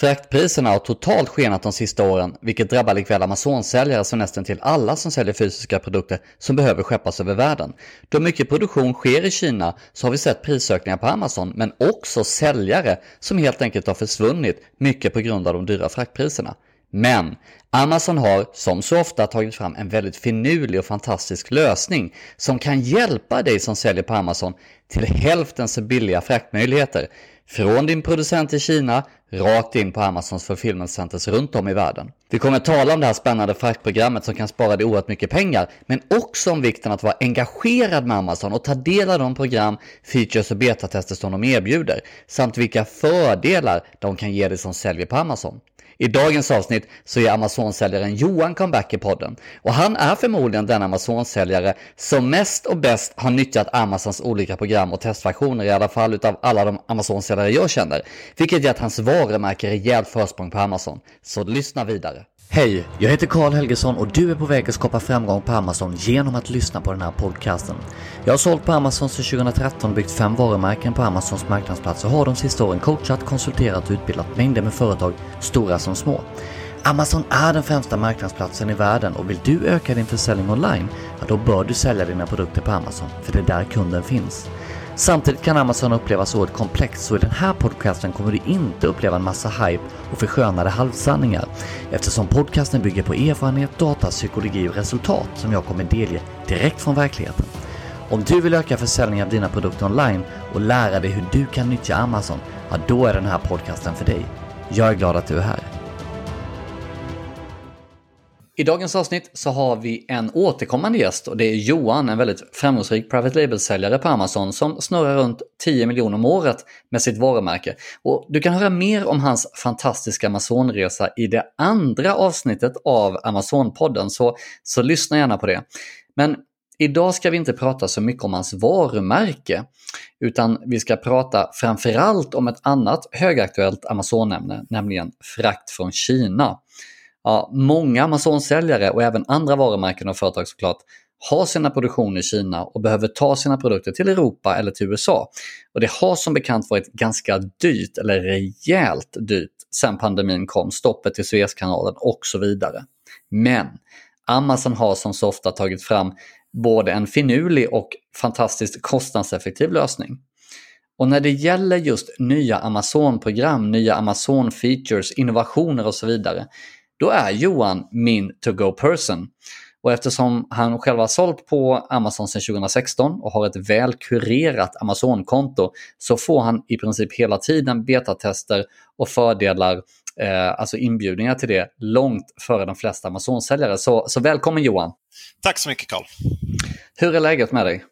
Fraktpriserna har totalt skenat de sista åren, vilket drabbar likväl Amazon-säljare som nästan till alla som säljer fysiska produkter som behöver skeppas över världen. Då mycket produktion sker i Kina så har vi sett prisökningar på Amazon, men också säljare som helt enkelt har försvunnit, mycket på grund av de dyra fraktpriserna. Men Amazon har som så ofta tagit fram en väldigt finurlig och fantastisk lösning som kan hjälpa dig som säljer på Amazon till hälften så billiga fraktmöjligheter. Från din producent i Kina rakt in på Amazons fulfillment centers runt om i världen. Vi kommer att tala om det här spännande fraktprogrammet som kan spara dig oerhört mycket pengar, men också om vikten att vara engagerad med Amazon och ta del av de program, features och betatester som de erbjuder, samt vilka fördelar de kan ge dig som säljer på Amazon. I dagens avsnitt så är Amazon-säljaren Johan comeback i podden och han är förmodligen den Amazon-säljare som mest och bäst har nyttjat Amazons olika program och testversioner i alla fall utav alla de Amazon-säljare jag känner, vilket gett hans varumärke rejält försprång på Amazon. Så lyssna vidare. Hej, jag heter Karl Helgesson och du är på väg att skapa framgång på Amazon genom att lyssna på den här podcasten. Jag har sålt på Amazon sedan 2013 och byggt fem varumärken på Amazons marknadsplats och har de sista åren coachat, konsulterat och utbildat mängder med företag, stora som små. Amazon är den främsta marknadsplatsen i världen och vill du öka din försäljning online, ja då bör du sälja dina produkter på Amazon, för det är där kunden finns. Samtidigt kan Amazon upplevas oerhört komplext så i den här podcasten kommer du inte uppleva en massa hype och förskönade halvsanningar eftersom podcasten bygger på erfarenhet, data, psykologi och resultat som jag kommer delge direkt från verkligheten. Om du vill öka försäljningen av dina produkter online och lära dig hur du kan nyttja Amazon, ja då är den här podcasten för dig. Jag är glad att du är här. I dagens avsnitt så har vi en återkommande gäst och det är Johan, en väldigt framgångsrik private label-säljare på Amazon som snurrar runt 10 miljoner om året med sitt varumärke. Och du kan höra mer om hans fantastiska Amazonresa i det andra avsnittet av Amazon-podden, så, så lyssna gärna på det. Men idag ska vi inte prata så mycket om hans varumärke, utan vi ska prata framförallt om ett annat högaktuellt Amazon-ämne, nämligen frakt från Kina. Ja, många Amazon-säljare och även andra varumärken och företag såklart har sina produktioner i Kina och behöver ta sina produkter till Europa eller till USA. Och det har som bekant varit ganska dyrt, eller rejält dyrt, sen pandemin kom, stoppet i Suezkanalen och så vidare. Men Amazon har som så ofta tagit fram både en finurlig och fantastiskt kostnadseffektiv lösning. Och när det gäller just nya Amazon-program, nya Amazon-features, innovationer och så vidare, då är Johan min to-go person. Och eftersom han själv har sålt på Amazon sedan 2016 och har ett väl kurerat Amazon-konto så får han i princip hela tiden betatester och fördelar, eh, alltså inbjudningar till det, långt före de flesta Amazon-säljare. Så, så välkommen Johan! Tack så mycket Carl! Hur är läget med dig?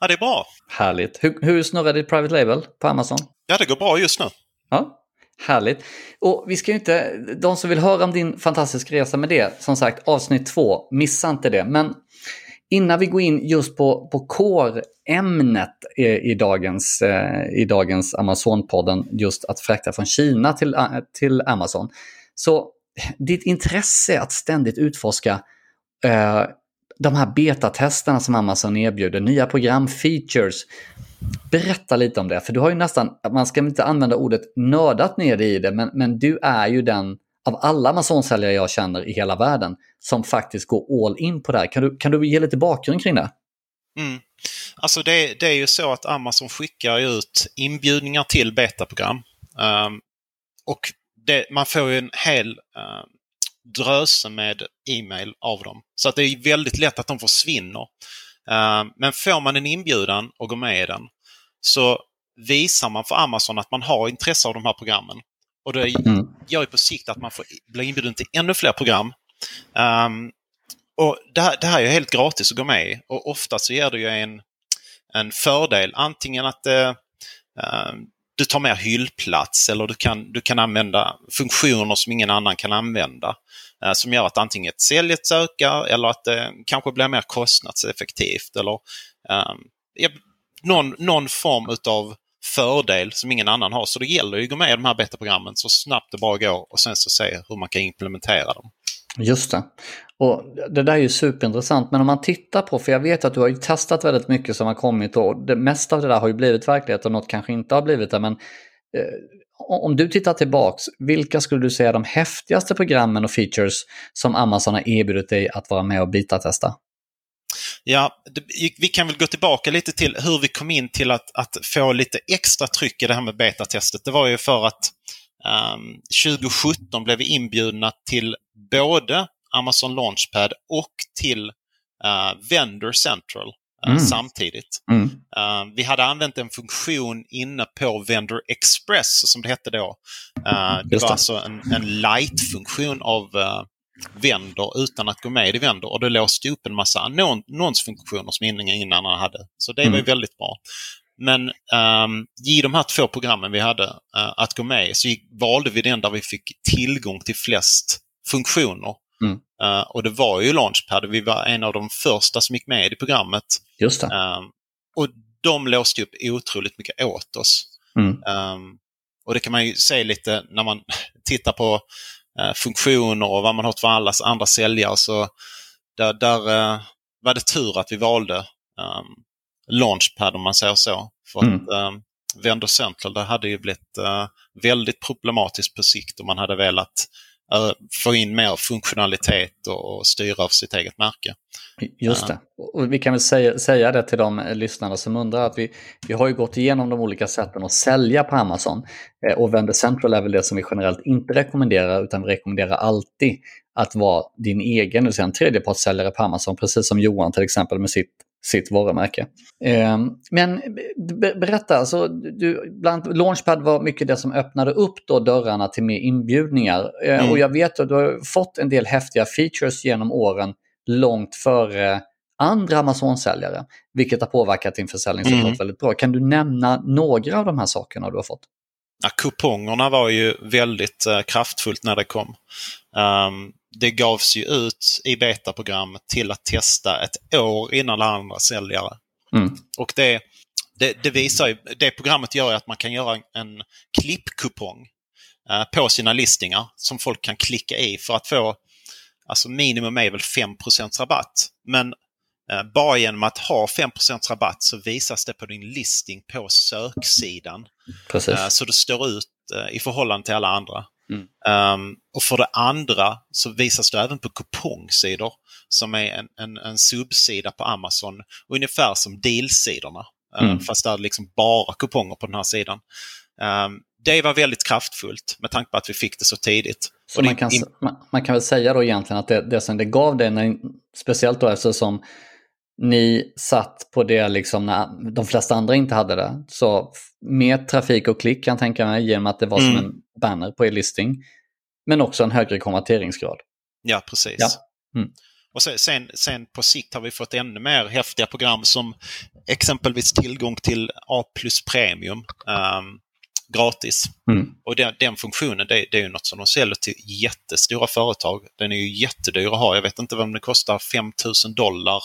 Ja, det är bra. Härligt. Hur, hur snurrar ditt Private Label på Amazon? Ja, det går bra just nu. Ja, Härligt. Och vi ska ju inte, de som vill höra om din fantastiska resa med det, som sagt avsnitt två, missa inte det. Men innan vi går in just på, på core-ämnet i, i, dagens, eh, i dagens Amazon-podden, just att frakta från Kina till, eh, till Amazon. Så ditt intresse att ständigt utforska eh, de här betatesterna som Amazon erbjuder, nya program, features, Berätta lite om det, för du har ju nästan, man ska inte använda ordet nördat ner dig i det, men, men du är ju den av alla Amazon-säljare jag känner i hela världen som faktiskt går all in på det här. Kan du, kan du ge lite bakgrund kring det? Mm. Alltså det, det, är ju så att Amazon skickar ut inbjudningar till betaprogram. Um, och det, man får ju en hel uh, dröse med e-mail av dem. Så att det är väldigt lätt att de försvinner. Uh, men får man en inbjudan och går med i den så visar man för Amazon att man har intresse av de här programmen. Och det mm. gör ju på sikt att man får bli inbjuden till ännu fler program. Um, och det här, det här, är helt gratis att gå med i och ofta så ger det ju en, en fördel. Antingen att uh, uh, du tar mer hyllplats eller du kan, du kan använda funktioner som ingen annan kan använda. Eh, som gör att antingen ett säljet ökar eller att det kanske blir mer kostnadseffektivt. Eller, ehm, någon, någon form utav fördel som ingen annan har. Så det gäller ju att gå med i de här betaprogrammen så snabbt det bara går och sen så se hur man kan implementera dem. Just det. Och det där är ju superintressant, men om man tittar på, för jag vet att du har ju testat väldigt mycket som har kommit och det mesta av det där har ju blivit verklighet och något kanske inte har blivit det, men eh, om du tittar tillbaks, vilka skulle du säga är de häftigaste programmen och features som Amazon har erbjudit dig att vara med och beta-testa? Ja, vi kan väl gå tillbaka lite till hur vi kom in till att, att få lite extra tryck i det här med betatestet. Det var ju för att ehm, um, 2017 blev vi inbjudna till både Amazon Launchpad och till uh, Vendor Central mm. samtidigt. Mm. Uh, vi hade använt en funktion inne på Vendor Express som det hette då. det var alltså en, en light-funktion av Vendor utan att gå med i Vendor och det låste upp en massa annonsfunktioner som ingen innan hade. Så det mm. var väldigt bra. Men um, i de här två programmen vi hade uh, att gå med så gick, valde vi den där vi fick tillgång till flest funktioner. Mm. Uh, och det var ju Launchpad. Vi var en av de första som gick med i programmet. Just. Um, och de låste upp otroligt mycket åt oss. Mm. Um, och det kan man ju se lite när man tittar på uh, funktioner och vad man har för alla andra säljare. Så där, där uh, var det tur att vi valde um, Launchpad om man säger så. För mm. att Vendor Central det hade ju blivit uh, väldigt problematiskt på sikt om man hade velat uh, få in mer funktionalitet och, styra av sitt eget märke. Just det. Och vi kan väl säga, säga det till de lyssnarna som undrar att vi, vi har ju gått igenom de olika sätten att sälja på Amazon. Eh, och Vendor Central är väl det som vi generellt inte rekommenderar utan vi rekommenderar alltid att vara din egen, det vill säga en tredjepartssäljare på Amazon, precis som Johan till exempel med sitt sitt varumärke. Eh, men berätta, alltså, du, bland Launchpad var mycket det som öppnade upp då dörrarna till mer inbjudningar. Eh, mm. Och jag vet att du har fått en del häftiga features genom åren långt före andra Amazon-säljare, vilket har påverkat din försäljning såklart mm. väldigt bra. Kan du nämna några av de här sakerna du har fått? Ja, kupongerna var ju väldigt uh, kraftfullt när det kom. Um, det gavs ju ut i betaprogrammet till att testa ett år innan alla andra säljare. Mm. Och det, det, det, visar ju, det programmet gör att man kan göra en klippkupong uh, på sina listingar som folk kan klicka i för att få, alltså minimum är väl 5% rabatt. Men uh, bara genom att ha 5% rabatt så visas det på din listing på söksidan. Uh, så det står ut i förhållande till alla andra. Mm. Um, och för det andra så visas det även på kupongsidor som är en, en, en subsida på Amazon, ungefär som dealsidorna. Ehm, mm. Uh, fast det är liksom bara kuponger på den här sidan. Um, det var väldigt kraftfullt med tanke på att vi fick det så tidigt. Så man, kan, man, kan väl säga då egentligen att det, det som det gav det, när, speciellt då eftersom ni satt på det liksom när de flesta andra inte hade det. Så mer trafik och klick kan jag tänka mig genom att det var mm. som en banner på er listing. Men också en högre konverteringsgrad. Ja, precis. Ja. Mm. Och sen, sen, på sikt har vi fått ännu mer häftiga program som exempelvis tillgång till A plus Premium um, gratis. Mm. Och den, den funktionen det, det, är ju något som de säljer till jättestora företag. Den är ju jättedyr att ha. Jag vet inte vad den kostar, 5000 dollar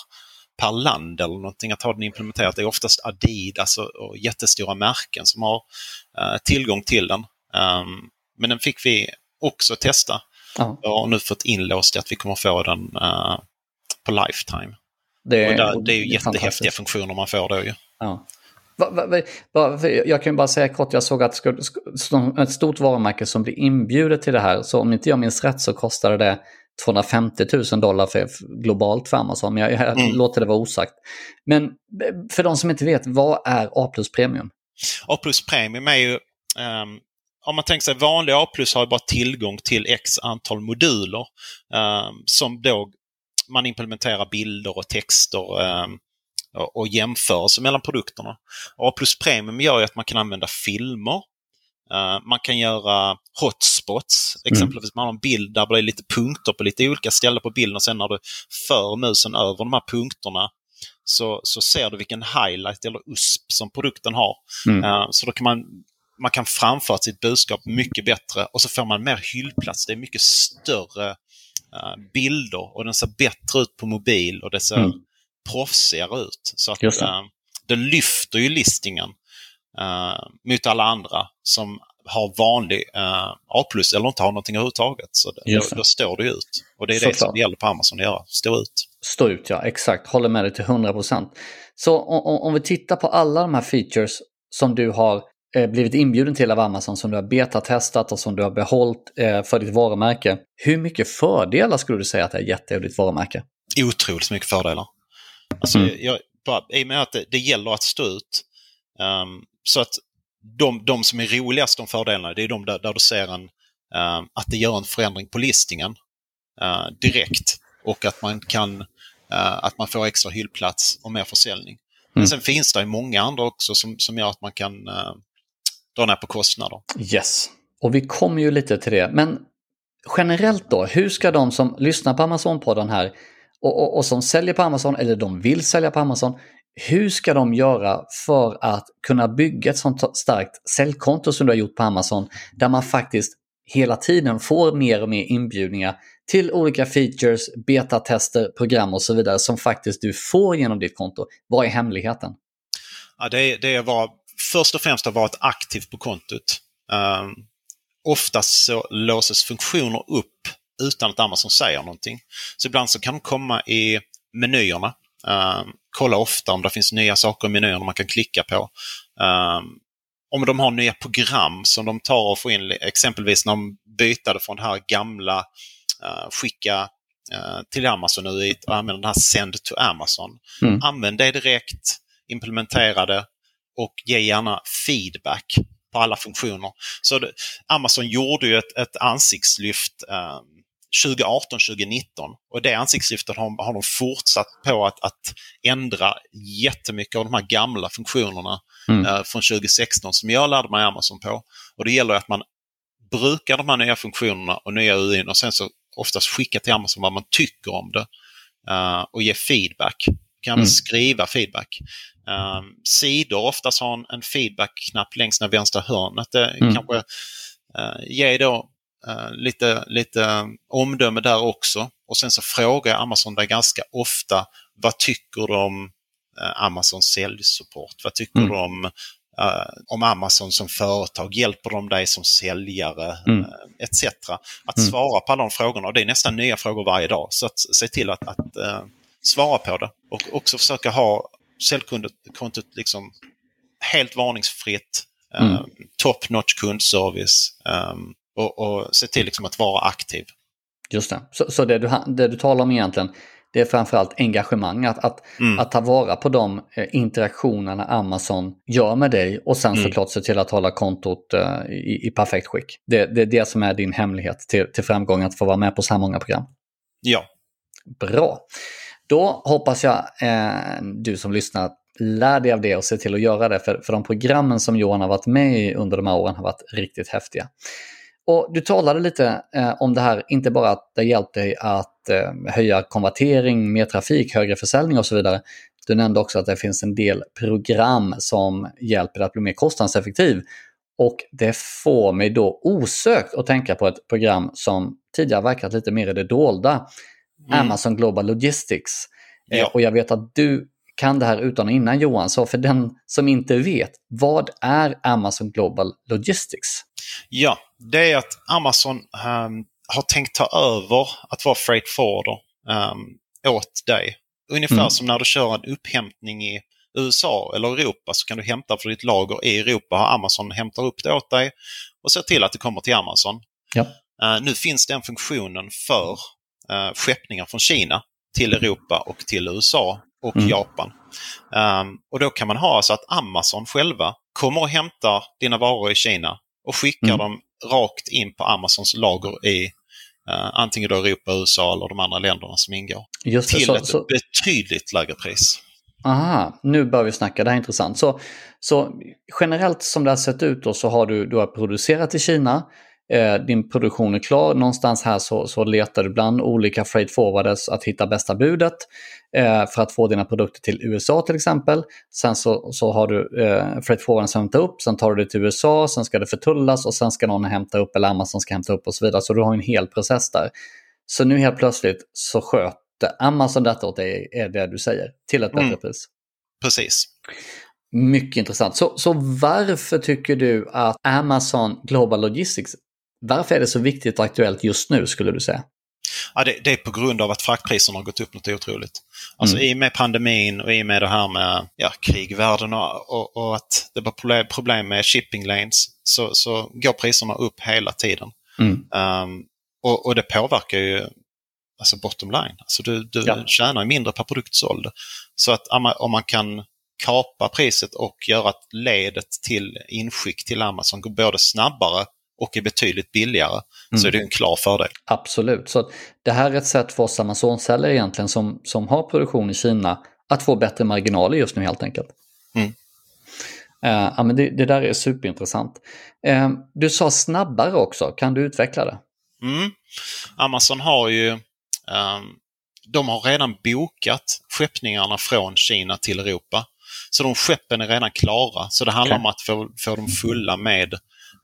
per land eller någonting att ha den implementerat. Det är oftast Adidas och, och jättestora märken som har uh, tillgång till den. Um, men den fick vi också testa. Ja. Jag har nu fått inlåst att vi kommer få den uh, på Lifetime. Det, och där, det är ju det jättehäftiga funktioner man får då ju. Ja. Va, va, va, jag kan bara säga kort, jag såg att ett stort varumärke som blir inbjudet till det här, så om inte jag minns rätt så kostade det 250 000 dollar för, globalt för Amazon, men jag, jag mm. låter det vara osagt. Men för de som inte vet, vad är A plus Premium? A plus Premium är ju, um, om man tänker sig vanlig A har bara tillgång till x antal moduler um, som då man implementerar bilder och texter um, och, jämförelser mellan produkterna. A Premium gör ju att man kan använda filmer, Uh, man kan göra hotspots, mm. exempelvis mm. man har en bild där det är lite punkter på lite olika ställen på bilden och sen när du för musen över de här punkterna så, så ser du vilken highlight eller USP som produkten har. Mm. Uh, så då kan man, man kan framföra sitt budskap mycket bättre och så får man mer hyllplats. Det är mycket större uh, bilder och den ser bättre ut på mobil och det ser mm. proffsigare ut. Så att, det. det lyfter ju listingen uh, mot alla andra som har vanlig uh, A plus eller inte har någonting överhuvudtaget. Så det, då, då, står det ut. Och det är så det som det gäller på Amazon att göra, stå ut. Stå ut ja, exakt. Håller med dig till 100%. Så om, om vi tittar på alla de här features som du har eh, blivit inbjuden till av Amazon som du har betatestat och som du har behållit eh, för ditt varumärke. Hur mycket fördelar skulle du säga att det har gett dig och ditt varumärke? Otroligt mycket fördelar. Alltså, mm. jag, bara, I och med att det, det gäller att stå ut. Um, så att de, de som är roligast de fördelarna, det är de där, där du ser en, uh, att det gör en förändring på listningen uh, direkt. Och att man kan uh, att man får extra hyllplats och mer försäljning. Men mm. sen finns det många andra också som, som gör att man kan uh, dra ner på kostnader. Yes, och vi kommer ju lite till det. Men generellt då, hur ska de som lyssnar på Amazon-podden här och, och, och, som säljer på Amazon eller de vill sälja på Amazon, hur ska de göra för att kunna bygga ett sånt starkt säljkonto som du har gjort på Amazon där man faktiskt hela tiden får mer och mer inbjudningar till olika features, betatester, program och så vidare som faktiskt du får genom ditt konto. Vad är hemligheten? Ja, det, är, det är var, först och främst att vara aktivt på kontot. Um, oftast så låses funktioner upp utan att Amazon säger någonting. Så ibland så kan de komma i menyerna. Um, kolla ofta om det finns nya saker i menyerna man kan klicka på. Um, om de har nya program som de tar och får in, exempelvis när de bytade från det här gamla uh, skicka uh, till Amazon nu och använder den här Send to Amazon. Mm. Använd det direkt, implementera det och ge gärna feedback på alla funktioner. Så det, Amazon gjorde ju ett, ett ansiktslyft um, 2018-2019 och det ansiktslyftet har, har de fortsatt på att, att ändra jättemycket av de här gamla funktionerna mm. eh, från 2016 som jag lärde mig Amazon på. Och det gäller att man brukar de här nya funktionerna och nya UIn och sen så oftast skicka till Amazon vad man tycker om det uh, och ge feedback. Kan mm. skriva feedback. Um, sidor oftast har en, en feedback-knapp längst ner vänstra hörnet. Det mm. kanske uh, ge då uh, lite, lite omdöme där också. Och sen så frågar Amazon dig ganska ofta vad tycker du om uh, Amazons säljsupport? Vad tycker mm. du om, uh, om Amazon som företag? Hjälper de dig som säljare? Mm. etc. Att mm. svara på alla de frågorna. Och det är nästan nya frågor varje dag. Så att se till att, att svara på det. Och också försöka ha säljkontot liksom helt varningsfritt. Mm. top notch kundservice. Um, och, och se till liksom att vara aktiv. Just det. Så, så det, du, det du talar om egentligen, det är framförallt engagemang, att, att, mm. att ta vara på de eh, interaktionerna Amazon gör med dig och sen mm. såklart se till att hålla kontot uh, i, i, perfekt skick. Det, det är det som är din hemlighet till, till framgång, att få vara med på så här många program. Ja. Bra. Då hoppas jag eh, du som lyssnar lär dig av det och se till att göra det, för, för de programmen som Johan har varit med i under de här åren har varit riktigt häftiga. Och Du talade lite eh, om det här, inte bara att det hjälpt dig att eh, höja konvertering, mer trafik, högre försäljning och så vidare. Du nämnde också att det finns en del program som hjälper dig att bli mer kostnadseffektiv. Och det får mig då osökt att tänka på ett program som tidigare verkat lite mer i det dolda. Mm. Amazon Global Logistics. Eh, ja. Och jag vet att du kan det här utan och innan Johan, så för den som inte vet, vad är Amazon Global Logistics? Ja, det är att Amazon um, har tänkt ta över att vara freight forwarder um, åt dig. Ungefär mm. som när du kör en upphämtning i USA eller Europa så kan du hämta för ditt lager i Europa. Amazon hämtar upp det åt dig och ser till att det kommer till Amazon. Ja. Uh, nu finns den funktionen för uh, skeppningar från Kina till Europa och till USA och mm. Japan. Um, och då kan man ha så att Amazon själva kommer och hämtar dina varor i Kina och skickar mm. dem rakt in på Amazons lager i uh, antingen då Europa, USA eller de andra länderna som ingår. Just det, till så, ett så... betydligt lägre pris. Aha, nu börjar vi snacka, det här är intressant. Så, så generellt som det har sett ut då så har du, du har producerat i Kina, eh, din produktion är klar. Någonstans här så, så letar du bland olika freight forwarders att hitta bästa budet eh, för att få dina produkter till USA till exempel. Sen så, så har du eh, freight forwardern som hämtar upp, sen tar du det till USA, sen ska det förtullas och sen ska någon hämta upp eller Amazon ska hämta upp och så vidare. Så du har en hel process där. Så nu helt plötsligt så sköter Amazon detta åt dig, är det du säger, till ett bättre mm. pris. Precis. Mycket intressant. Så, så varför tycker du att Amazon Global Logistics varför är det så viktigt och aktuellt just nu skulle du säga? Ja, det, det, är på grund av att fraktpriserna har gått upp något otroligt. Alltså mm. i och med pandemin och i och med det här med ja, krig i världen och, och, och att det var problem med shipping lanes så, så går priserna upp hela tiden. Mm. Um, och, och, det påverkar ju alltså bottom line. Alltså du, du ja. tjänar mindre per produkt såld. Så att om man kan kapa priset och göra att ledet till inskick till Amazon går både snabbare och är betydligt billigare mm. så är det en klar fördel. Absolut, så det här är ett sätt för oss Amazon-säljare egentligen som, som har produktion i Kina att få bättre marginaler just nu helt enkelt. Mm. Uh, ja, men det, det, där är superintressant. Uh, du sa snabbare också, kan du utveckla det? Mm. Amazon har ju um, de har redan bokat skeppningarna från Kina till Europa. Så de skeppen är redan klara. Så det handlar okay. om att få, få dem fulla med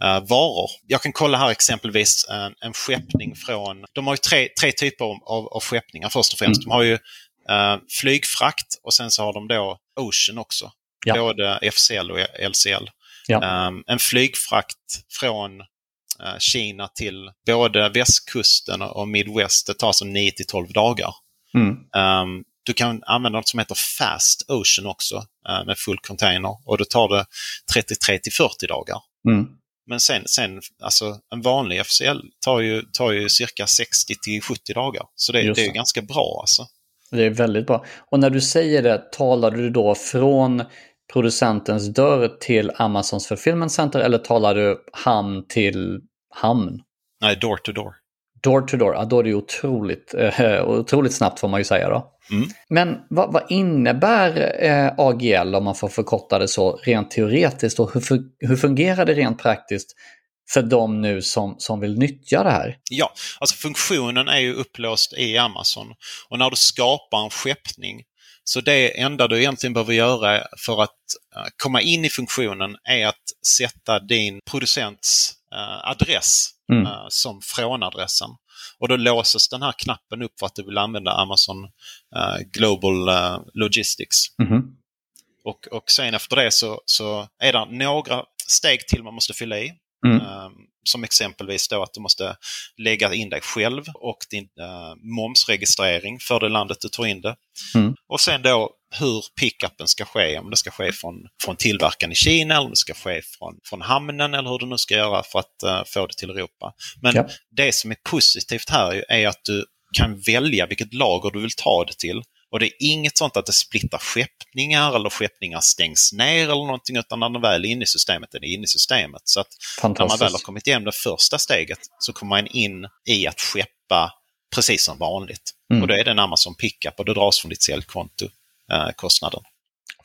uh, varor. Jag kan kolla här exempelvis en, en skeppning från... De har ju tre, tre typer av, av skeppningar först och främst. Mm. De har ju uh, flygfrakt och sen så har de då Ocean också. Ja. Både FCL och LCL. Ja. Um, en flygfrakt från uh, Kina till både västkusten och Midwest, det tar alltså 9 till 12 dagar. Mm. Um, du kan använda något som heter Fast Ocean också uh, med full container och då tar det 33 till 40 dagar. Mm. Men sen, sen alltså en vanlig FCL tar ju, tar ju cirka 60 till 70 dagar. Så det, det är ganska bra alltså. Det är väldigt bra. Och när du säger det, talar du då från producentens dörr till Amazons fulfillment center eller talar du hamn till hamn? Nej, door to door. Door to door, ja, då är det otroligt, eh, otroligt snabbt får man ju säga då. Mm. Men vad, vad innebär eh, AGL om man får förkorta det så rent teoretiskt och hur, hur fungerar det rent praktiskt för de nu som, som vill nyttja det här? Ja, alltså funktionen är ju upplåst i Amazon och när du skapar en skeppning så det enda du egentligen behöver göra för att eh, komma in i funktionen är att sätta din producents uh, adress mm. uh, som frånadressen. Och då låses den här knappen upp för att du vill använda Amazon uh, Global Logistics. Mm. Och, och sen efter det så, så är det några steg till man måste fylla i. Mm. Um, som exempelvis då att du måste lägga in dig själv och din uh, momsregistrering för det landet du tar in det. Mm. Och sen då hur pickupen ska ske, om det ska ske från, från tillverkaren i Kina eller om det ska ske från, från hamnen eller hur du nu ska göra för att uh, få det till Europa. Men ja. det som är positivt här är att du kan välja vilket lager du vill ta det till. Och det är inget sånt att det splittar skeppningar eller skeppningar stängs ner eller någonting utan när den väl är inne i systemet är det inne i systemet. Så att när man väl har kommit igenom det första steget så kommer man in i att skeppa precis som vanligt. Mm. Och då är det en Amazon pickup och det dras från ditt säljkonto, eh, kostnaden.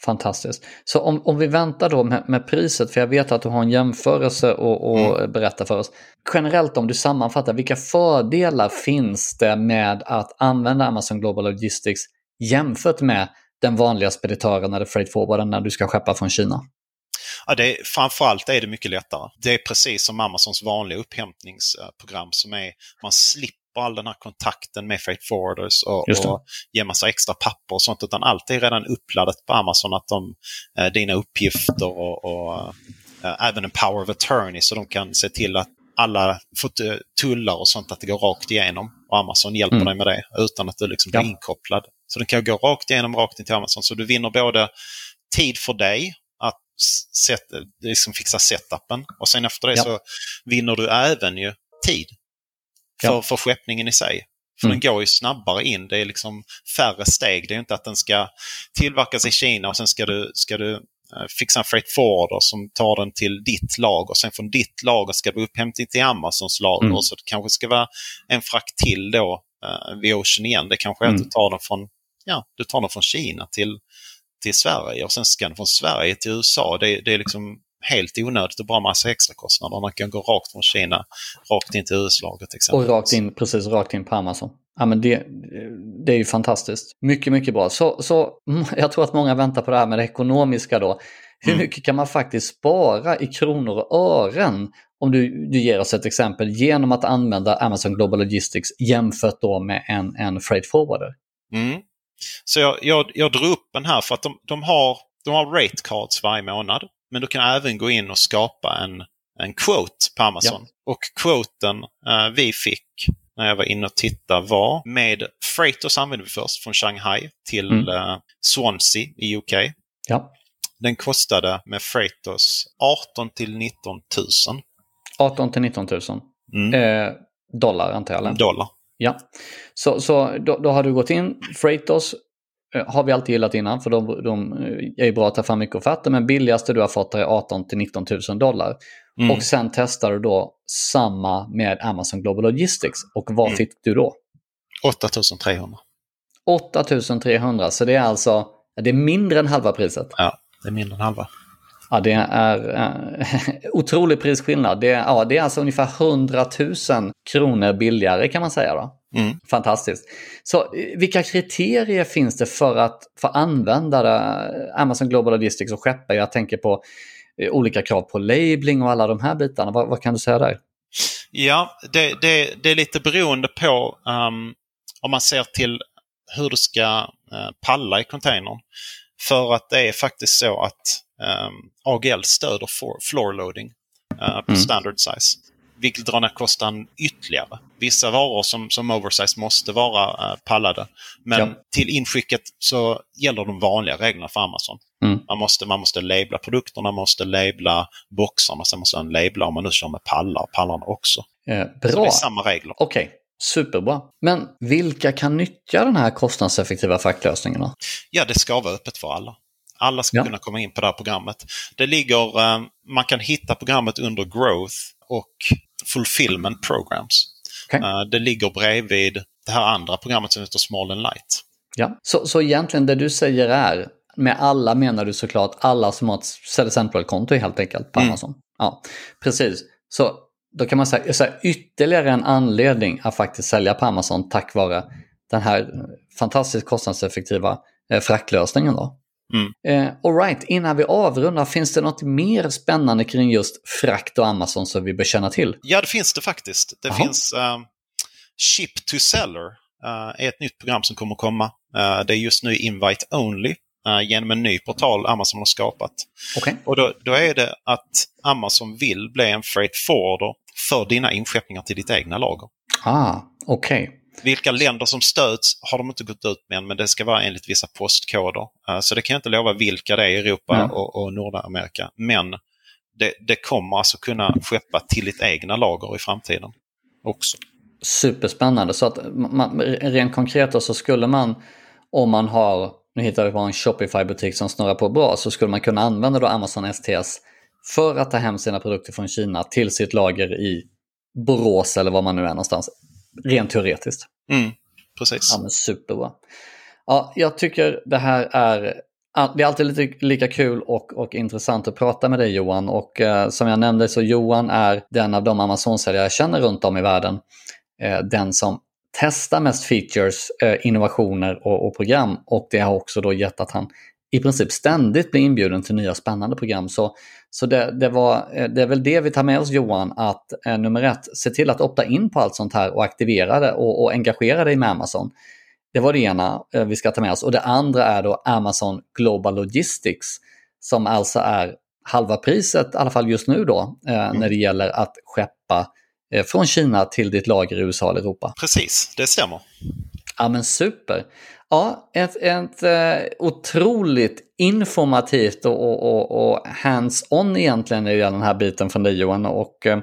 Fantastiskt. Så om, om vi väntar då med, med, priset, för jag vet att du har en jämförelse och, och mm. berätta för oss. Generellt om du sammanfattar, vilka fördelar finns det med att använda Amazon Global Logistics jämfört med den vanliga speditören eller freight forwarden när du ska skeppa från Kina? Ja, det är, framförallt är det mycket lättare. Det är precis som Amazons vanliga upphämtningsprogram som är, man slipper all den här kontakten med freight forwarders och, och ge massa extra papper och sånt. Utan allt är redan uppladdat på Amazon. att de, eh, Dina uppgifter och, och äh, även en power of attorney så de kan se till att alla tullar och sånt att det går rakt igenom. Och Amazon hjälper mm. dig med det utan att du liksom blir ja. inkopplad. Så den kan gå rakt igenom, rakt in till Amazon. Så du vinner både tid för dig att set, liksom fixa setupen och sen efter det ja. så vinner du även ju tid för, ja. för skeppningen i sig. För mm. den går ju snabbare in. Det är liksom färre steg. Det är inte att den ska tillverkas i Kina och sen ska du, ska du eh, fixa en freight forwarder som tar den till ditt lager. Sen från ditt lager ska du upphämta till Amazons lager. Mm. Så det kanske ska vara en frakt till då uh, vid Ocean igen. Det kanske är mm. att du tar den från ja, du tar den från Kina till, till Sverige och sen ska den från Sverige till USA. Det, det är liksom helt onödigt och bara massa extra kostnader. Man kan gå rakt från Kina rakt in till exempelvis. Och rakt in, precis, rakt in på Amazon. Ja, men det, det är ju fantastiskt. Mycket, mycket bra. Så, så jag tror att många väntar på det här med det ekonomiska då. Hur mm. mycket kan man faktiskt spara i kronor och ören om du, du ger oss ett exempel genom att använda Amazon Global Logistics jämfört då med en, en freight forwarder? Mm. Så jag, jag, jag drog upp den här för att de, de, har, de har rate cards varje månad. Men du kan även gå in och skapa en, en quote på Amazon. Ja. Och quoten eh, vi fick när jag var inne och tittade var med Freightos använde vi först från Shanghai till Mm. eh, Swansea i UK. Ja. Den kostade med Freightos 18 till 19 000 18 till 19 000 mm. eh, dollar antar jag. dollar. Ja, så, så då, då har du gått in. Freightos har vi alltid gillat innan för de, de eh, är ju bra att ta fram mycket offerter men billigaste du har fått är 18 till 19 000 dollar. Mm. Och sen testar du då samma med Amazon Global Logistics. Och vad Mm. fick du då? 8300. 8300, så det är alltså det är mindre än halva priset. Ja, det är mindre än halva. Ja, det är eh, otrolig prisskillnad. Det ja, det är alltså ungefär 100 000 kronor billigare kan man säga. då. Mm. Fantastiskt. Så eh, vilka kriterier finns det för att få använda det? Amazon Global Logistics och skeppa? Jag tänker på eh, olika krav på labeling och alla de här bitarna. Vad, vad kan du säga där? Ja, det, det, det är lite beroende på um, om man ser till hur du ska eh, palla i containern. För att det är faktiskt så att um, AGL stöder for, floor loading eh, på Mm. standard size. Vilket drar ner kostnaden ytterligare. Vissa varor som, som oversize måste vara eh, pallade. Men Ja. till inskicket så gäller de vanliga reglerna för Amazon. Mm. Man måste, man måste labla produkterna, man måste labla boxarna, sen måste man labla om man nu kör med pallar, pallarna också. Eh, Så det bra. är samma regler. Okej, superbra. Men vilka kan nyttja den här kostnadseffektiva fraktlösningarna? Ja, det ska vara öppet för alla. Alla ska Ja. kunna komma in på det här programmet. Det ligger, eh, man kan hitta programmet under Growth och Fulfillment Programs. Okej. Eh, det ligger bredvid det här andra programmet som heter Small and Light. Ja. Så, så egentligen det du säger är, med alla menar du såklart alla som har ett Central-konto helt enkelt på Mm. Amazon. Ja, precis. Så då kan man säga så här, ytterligare en anledning att faktiskt sälja på Amazon tack vare den här fantastiskt kostnadseffektiva eh, fraktlösningen. Då. Mm. Eh, all right, innan vi avrundar, finns det något mer spännande kring just frakt och Amazon som vi bör känna till? Ja, det finns det faktiskt. Det Jaha. finns eh, Ship to Seller, eh, är ett nytt program som kommer komma. Eh, det är just nu invite only eh, genom en ny portal Amazon har skapat. Okej. Och då, då är det att Amazon vill bli en freight forwarder för dina inskeppningar till ditt egna lager. Ah, okej. Vilka länder som stöds har de inte gått ut med än, men det ska vara enligt vissa postkoder. Eh, Så det kan jag inte lova vilka det är i Europa Mm. och, och Nordamerika. Men det, det kommer alltså kunna skeppa till ditt egna lager i framtiden också. Superspännande. Så att man, rent konkret då så skulle man, om man har, nu hittar vi bara en Shopify-butik som snurrar på bra, så skulle man kunna använda då Amazon STS för att ta hem sina produkter från Kina till sitt lager i Borås eller var man nu är någonstans. Rent teoretiskt. Mm, precis. Ja, men superbra. Ja, jag tycker det här är det är alltid lite lika kul och, och intressant att prata med dig Johan. Och eh, som jag nämnde så Johan är den av de Amazon-säljare jag känner runt om i världen. Eh, den som testar mest features, eh, innovationer och, och program. Och det har också då gett att han i princip ständigt blir inbjuden till nya spännande program. Så, så det, det, var, eh, det är väl det vi tar med oss Johan, att eh, nummer ett, se till att opta in på allt sånt här och aktivera det och, och engagera dig med Amazon. Det var det ena eh, vi ska ta med oss. Och det andra är då Amazon Global Logistics som alltså är halva priset, i alla fall just nu då, eh, när det gäller att skeppa eh, från Kina till ditt lager i USA eller Europa. Precis, det stämmer. Ja men super! Ja, ett, ett eh, otroligt informativt och, och, och, och hands-on egentligen är den här biten från dig Johan. Och eh,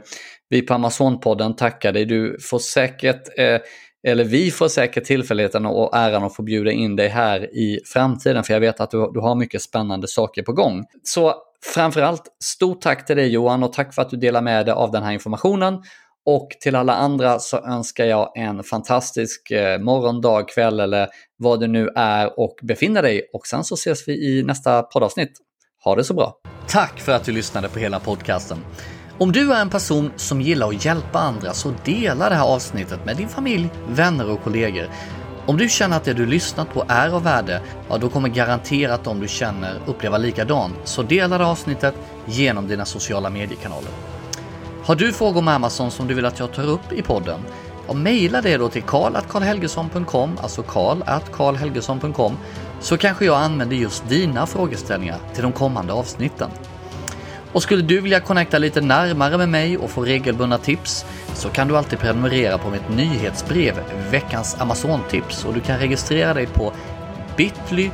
vi på Amazon-podden tackar dig. Du får säkert, eh, eller vi får säkert tillfälligheten och äran att få bjuda in dig här i framtiden. För jag vet att du, du har mycket spännande saker på gång. Så framförallt stort tack till dig Johan och tack för att du delar med dig av den här informationen. Och till alla andra så önskar jag en fantastisk eh, morgon, dag, kväll eller vad det nu är och befinner dig. Och sen så ses vi i nästa poddavsnitt. Ha det så bra! Tack för att du lyssnade på hela podcasten. Om du är en person som gillar att hjälpa andra så dela det här avsnittet med din familj, vänner och kollegor. Om du känner att det du lyssnat på är av värde, ja då kommer garanterat de du känner uppleva likadant. Så dela det avsnittet genom dina sociala mediekanaler. Har du frågor om Amazon som du vill att jag tar upp i podden? Ja, mejla det då till karl.karlhelgesson.com, alltså karl.karlhelgesson.com, så kanske jag använder just dina frågeställningar till de kommande avsnitten. Och skulle du vilja connecta lite närmare med mig och få regelbundna tips så kan du alltid prenumerera på mitt nyhetsbrev Veckans Amazon-tips och du kan registrera dig på bit.ly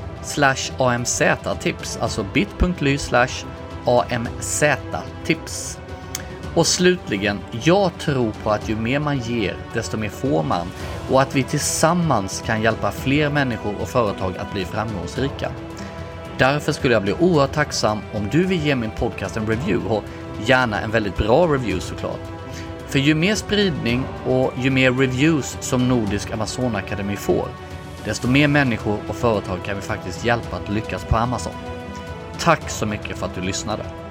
amz-tips, alltså bit.ly amz-tips. Och slutligen, jag tror på att ju mer man ger, desto mer får man och att vi tillsammans kan hjälpa fler människor och företag att bli framgångsrika. Därför skulle jag bli oerhört tacksam om du vill ge min podcast en review och gärna en väldigt bra review såklart. För ju mer spridning och ju mer reviews som Nordisk Amazonakademi får, desto mer människor och företag kan vi faktiskt hjälpa att lyckas på Amazon. Tack så mycket för att du lyssnade!